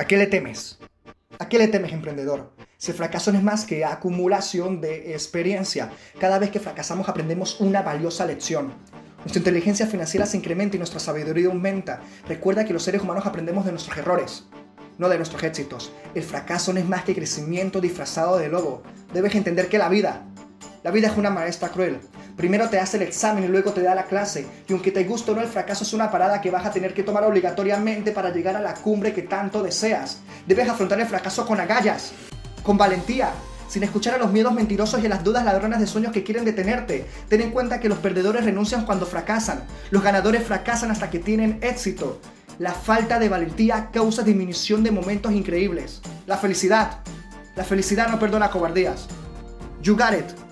¿A qué le temes? ¿A qué le temes, emprendedor? Si el fracaso no es más que acumulación de experiencia, cada vez que fracasamos aprendemos una valiosa lección. Nuestra inteligencia financiera se incrementa y nuestra sabiduría aumenta. Recuerda que los seres humanos aprendemos de nuestros errores, no de nuestros éxitos. El fracaso no es más que crecimiento disfrazado de lobo. Debes entender que la vida, la vida es una maestra cruel. Primero te hace el examen y luego te da la clase. Y aunque te guste o no, el fracaso es una parada que vas a tener que tomar obligatoriamente para llegar a la cumbre que tanto deseas. Debes afrontar el fracaso con agallas, con valentía, sin escuchar a los miedos mentirosos y a las dudas ladronas de sueños que quieren detenerte. Ten en cuenta que los perdedores renuncian cuando fracasan. Los ganadores fracasan hasta que tienen éxito. La falta de valentía causa disminución de momentos increíbles. La felicidad. La felicidad no perdona cobardías. You got it.